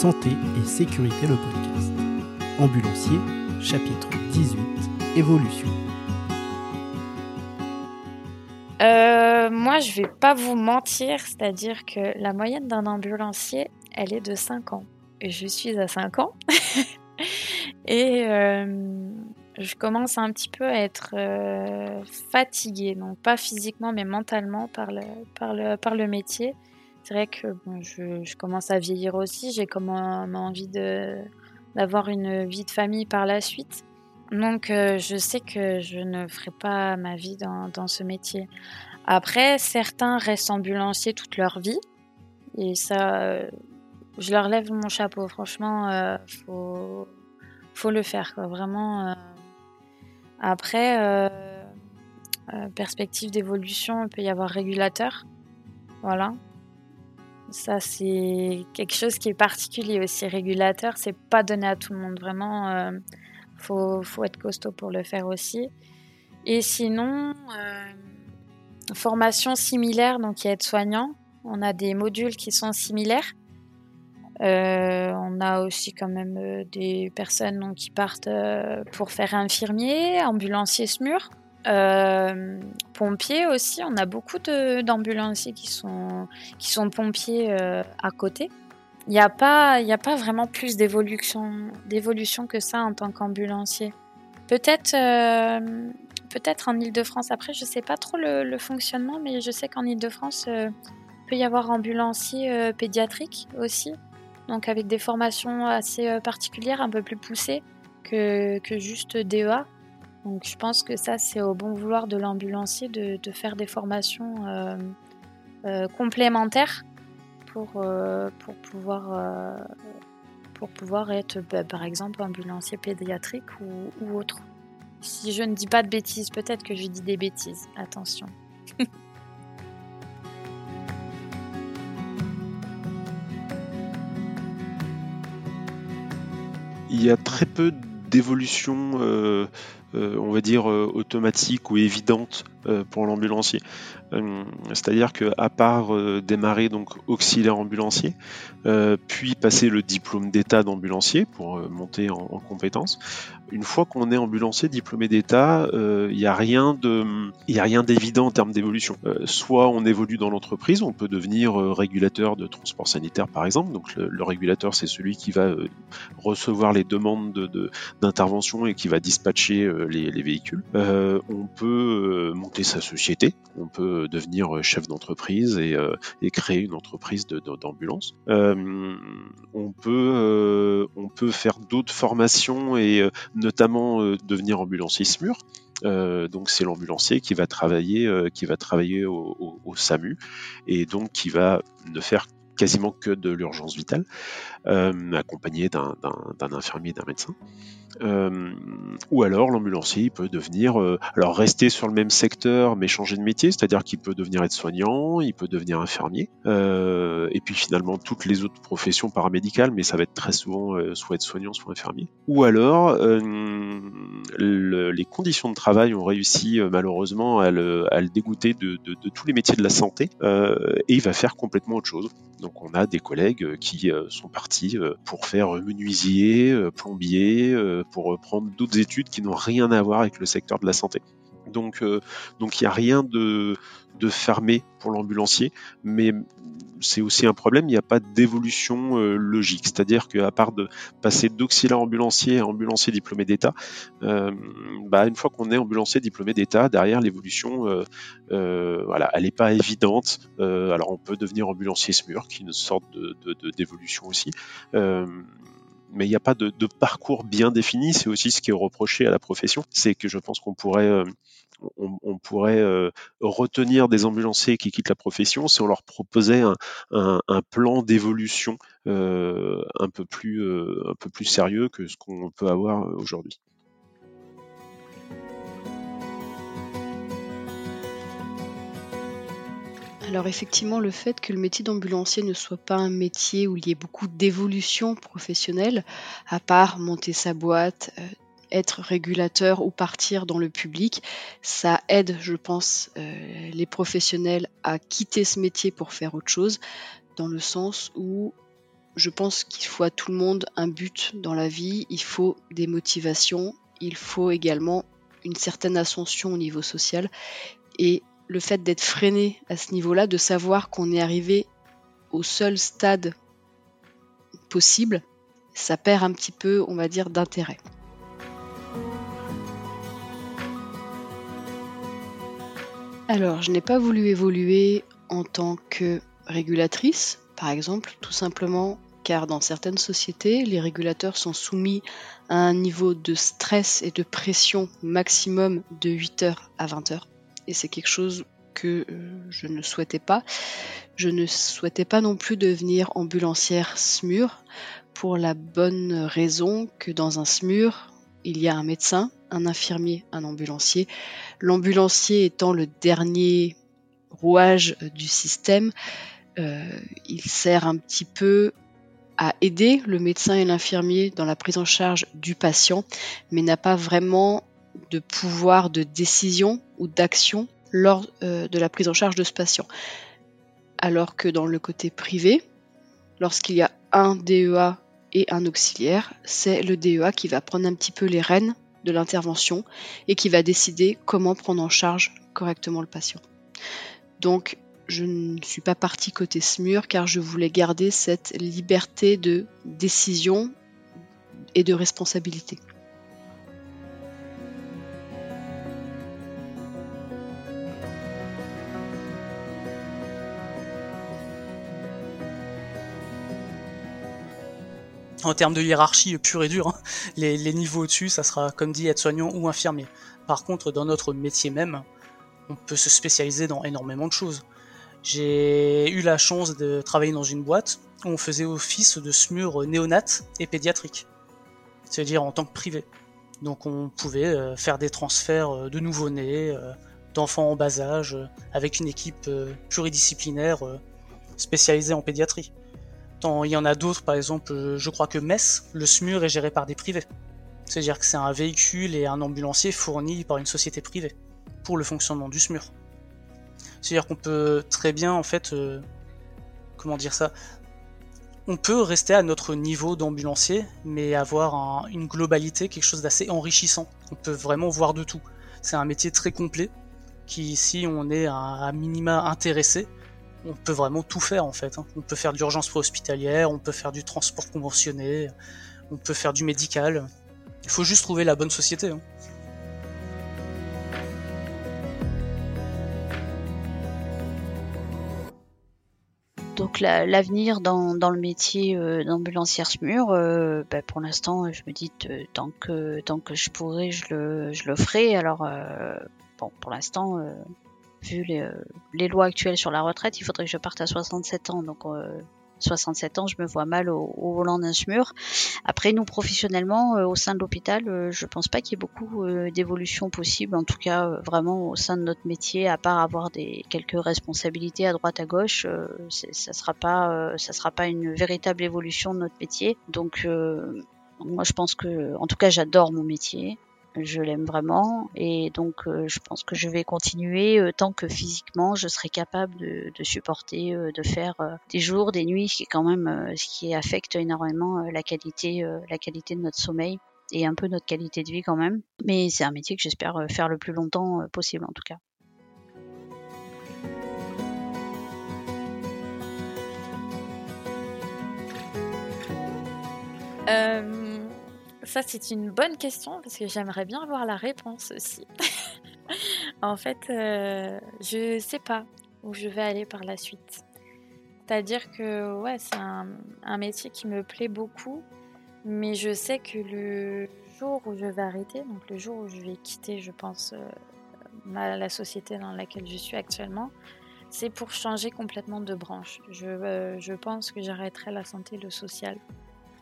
Santé et Sécurité le podcast. Ambulancier, chapitre 18, Évolution. Euh, moi, je vais pas vous mentir, c'est-à-dire que la moyenne d'un ambulancier, elle est de 5 ans. Et je suis à 5 ans. et euh, je commence un petit peu à être euh, fatiguée, non pas physiquement, mais mentalement par le, par le, par le métier. Vrai que je, commence à vieillir aussi, j'ai comme envie d'avoir une vie de famille par la suite. Donc euh, je sais que je ne ferai pas ma vie dans, ce métier. Après, certains restent ambulanciers toute leur vie. Et ça, euh, je leur lève mon chapeau. Franchement, euh, faut, faut le faire. Quoi. Vraiment. Euh. Après, euh, euh, perspective d'évolution, il peut y avoir régulateur. Voilà. Ça, c'est quelque chose qui est particulier aussi. Régulateur, c'est pas donné à tout le monde. Vraiment, euh, faut, faut être costaud pour le faire aussi. Et sinon, euh, formation similaire, donc il y a être soignant. On a des modules qui sont similaires. Euh, on a aussi quand même euh, des personnes qui partent pour faire infirmier, ambulancier SMUR. Pompiers aussi, on a beaucoup d'ambulanciers qui sont, qui sont pompiers euh, à côté. Il n'y a, pas, a pas vraiment plus d'évolution que ça en tant qu'ambulancier. Peut-être euh, peut-être en Ile-de-France. Après, je ne sais pas trop le, fonctionnement, mais je sais qu'en Ile-de-France, il peut y avoir ambulancier pédiatrique aussi donc avec des formations assez particulières, un peu plus poussées que, que juste DEA. Donc je pense que ça, c'est au bon vouloir de l'ambulancier de, faire des formations euh, euh, complémentaires pour, euh, pour, pouvoir, être, bah, par exemple, ambulancier pédiatrique ou, autre. Si je ne dis pas de bêtises, peut-être que je dis des bêtises, attention. il y a très peu d'évolution, on va dire, euh, automatique ou évidente pour l'ambulancier. C'est-à-dire qu'à part démarrer donc auxiliaire ambulancier, puis passer le diplôme d'état d'ambulancier pour monter en, en compétences, une fois qu'on est ambulancier diplômé d'état, il euh, n'y a rien de, il a rien d'évident en termes d'évolution. Euh, soit on évolue dans l'entreprise, on peut devenir euh, régulateur de transport sanitaire par exemple. Donc le, régulateur c'est celui qui va recevoir les demandes d'intervention de, et qui va dispatcher les, les véhicules. on peut monter sa société, on peut devenir chef d'entreprise et, créer une entreprise d'ambulance. on peut, on peut faire d'autres formations et notamment euh, devenir ambulancier SMUR. Euh, donc c'est l'ambulancier qui va travailler, euh, qui va travailler au, au, au, SAMU et donc qui va ne faire quasiment que de l'urgence vitale, euh, accompagné d'un infirmier, d'un médecin. Euh, ou alors l'ambulancier peut devenir, euh, alors rester sur le même secteur mais changer de métier, c'est-à-dire qu'il peut devenir aide-soignant, il peut devenir infirmier, et puis finalement toutes les autres professions paramédicales, mais ça va être très souvent soit aide-soignant, soit infirmier. Ou alors le, les conditions de travail ont réussi malheureusement à le, dégoûter de, tous les métiers de la santé, et il va faire complètement autre chose. On a des collègues qui sont partis pour faire menuisier, plombier, pour prendre d'autres études qui n'ont rien à voir avec le secteur de la santé. Donc, euh, donc il n'y a rien de, de fermé pour l'ambulancier, mais c'est aussi un problème, il n'y a pas d'évolution euh, logique. C'est-à-dire qu'à part de passer d'auxiliaire ambulancier à ambulancier diplômé d'État, euh, bah, une fois qu'on est ambulancier diplômé d'État, derrière l'évolution, voilà, elle n'est pas évidente. Alors on peut devenir ambulancier SMUR, qui est une sorte d'évolution de, de, aussi mais il n'y a pas de, parcours bien défini. C'est aussi ce qui est reproché à la profession, c'est que je pense qu'on pourrait, euh, on, pourrait euh, retenir des ambulanciers qui quittent la profession si on leur proposait un, plan d'évolution euh, un peu plus, un peu plus sérieux que ce qu'on peut avoir aujourd'hui. Alors effectivement, le fait que le métier d'ambulancier ne soit pas un métier où il y ait beaucoup d'évolution professionnelle, à part monter sa boîte, euh, être régulateur ou partir dans le public, ça aide, je pense, euh, les professionnels à quitter ce métier pour faire autre chose, dans le sens où je pense qu'il faut à tout le monde un but dans la vie, il faut des motivations, il faut également une certaine ascension au niveau social. Et le fait d'être freiné à ce niveau-là, de savoir qu'on est arrivé au seul stade possible, ça perd un petit peu, on va dire, d'intérêt. Alors, je n'ai pas voulu évoluer en tant que régulatrice, par exemple, tout simplement car dans certaines sociétés, les régulateurs sont soumis à un niveau de stress et de pression maximum de 8h à 20h. Et c'est quelque chose que euh, je ne souhaitais pas. Je ne souhaitais pas non plus devenir ambulancière SMUR pour la bonne raison que dans un SMUR, il y a un médecin, un infirmier, un ambulancier. L'ambulancier étant le dernier rouage du système, euh, il sert un petit peu à aider le médecin et l'infirmier dans la prise en charge du patient, mais n'a pas vraiment de pouvoir de décision ou d'action lors euh, de la prise en charge de ce patient. Alors que dans le côté privé, lorsqu'il y a un DEA et un auxiliaire, c'est le DEA qui va prendre un petit peu les rênes de l'intervention et qui va décider comment prendre en charge correctement le patient. Donc je ne suis pas partie côté SMUR car je voulais garder cette liberté de décision et de responsabilité. En termes de hiérarchie pure et dure, hein, les, niveaux au-dessus, ça sera comme dit aide-soignant ou infirmier. Par contre, dans notre métier même, on peut se spécialiser dans énormément de choses. J'ai eu la chance de travailler dans une boîte où on faisait office de SMUR néonat et pédiatrique, c'est-à-dire en tant que privé. Donc on pouvait euh, faire des transferts euh, de nouveau-nés, euh, d'enfants en bas âge, avec une équipe pluridisciplinaire spécialisée en pédiatrie. Il y en a d'autres, par exemple, je crois que Metz, le SMUR est géré par des privés. C'est-à-dire que c'est un véhicule et un ambulancier fournis par une société privée pour le fonctionnement du SMUR. C'est-à-dire qu'on peut très bien, en fait, euh, comment dire ça On peut rester à notre niveau d'ambulancier, mais avoir une globalité, quelque chose d'assez enrichissant. On peut vraiment voir de tout. C'est un métier très complet, qui, si on est à, minima intéressé, on peut vraiment tout faire en fait. Hein. On peut faire de l'urgence hospitalière, on peut faire du transport conventionné, on peut faire du médical. Il faut juste trouver la bonne société. Hein. donc l'avenir dans, le métier euh, d'ambulancière SMUR, euh, bah, pour l'instant, je me dis tant que tant que je pourrai, je le, je le ferai. Alors euh, bon, pour l'instant, vu les, les, lois actuelles sur la retraite, il faudrait que je parte à 67 ans. Donc 67 ans, je me vois mal au, volant d'un SMUR. Après, nous, professionnellement, euh, au sein de l'hôpital, euh, je pense pas qu'il y ait beaucoup euh, d'évolution possible, en tout cas vraiment au sein de notre métier, à part avoir des quelques responsabilités à droite à gauche, ça sera sera pas une véritable évolution de notre métier. Donc moi, je pense que, en tout cas, j'adore mon métier je l'aime vraiment et donc euh, je pense que je vais continuer euh, tant que physiquement je serai capable de, supporter euh, de faire des jours des nuits ce qui quand même ce qui affecte énormément la qualité la qualité de notre sommeil et un peu notre qualité de vie quand même. Mais c'est un métier que j'espère faire le plus longtemps possible en tout cas Ça, c'est une bonne question parce que j'aimerais bien avoir la réponse aussi. en fait, euh, je sais pas où je vais aller par la suite. C'est-à-dire que ouais, c'est un, métier qui me plaît beaucoup, mais je sais que le jour où je vais arrêter, donc le jour où je vais quitter, je pense, euh, la société dans laquelle je suis actuellement, c'est pour changer complètement de branche. Je, euh, je pense que j'arrêterai la santé et le social.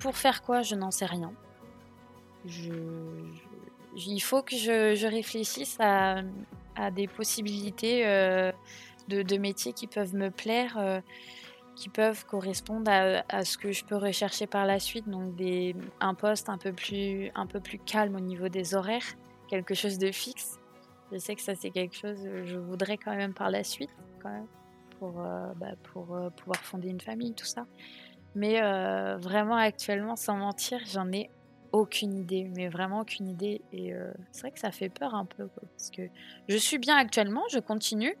Pour faire quoi, je n'en sais rien il faut que je, réfléchisse à, des possibilités euh, de, métiers qui peuvent me plaire, euh, qui peuvent correspondre à, ce que je peux rechercher par la suite. Donc un poste un peu, plus, calme au niveau des horaires, quelque chose de fixe. Je sais que ça c'est quelque chose que je voudrais quand même par la suite, pour, euh, bah, pouvoir fonder une famille, tout ça. Mais vraiment, actuellement, sans mentir, j'en ai aucune idée, mais vraiment aucune idée. Et euh, c'est vrai que ça fait peur un peu, parce que je suis bien actuellement, je continue.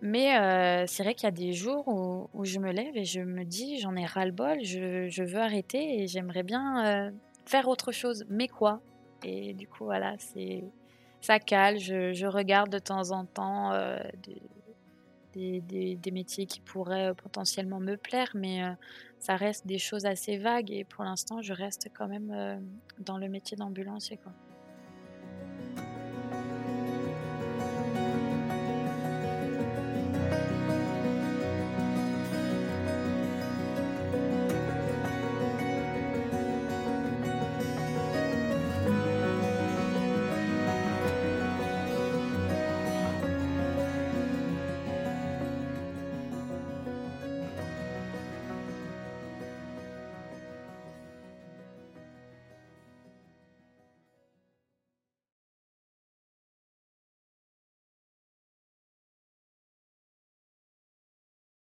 Mais euh, c'est vrai qu'il y a des jours où, je me lève et je me dis, j'en ai ras-le-bol, je, veux arrêter et j'aimerais bien euh, faire autre chose. Mais quoi? Et du coup, voilà, c'est ça cale. Je, je regarde de temps en temps des, métiers qui pourraient euh, potentiellement me plaire, mais euh, ça reste des choses assez vagues et pour l'instant, je reste quand même euh, dans le métier d'ambulancier. Quoi.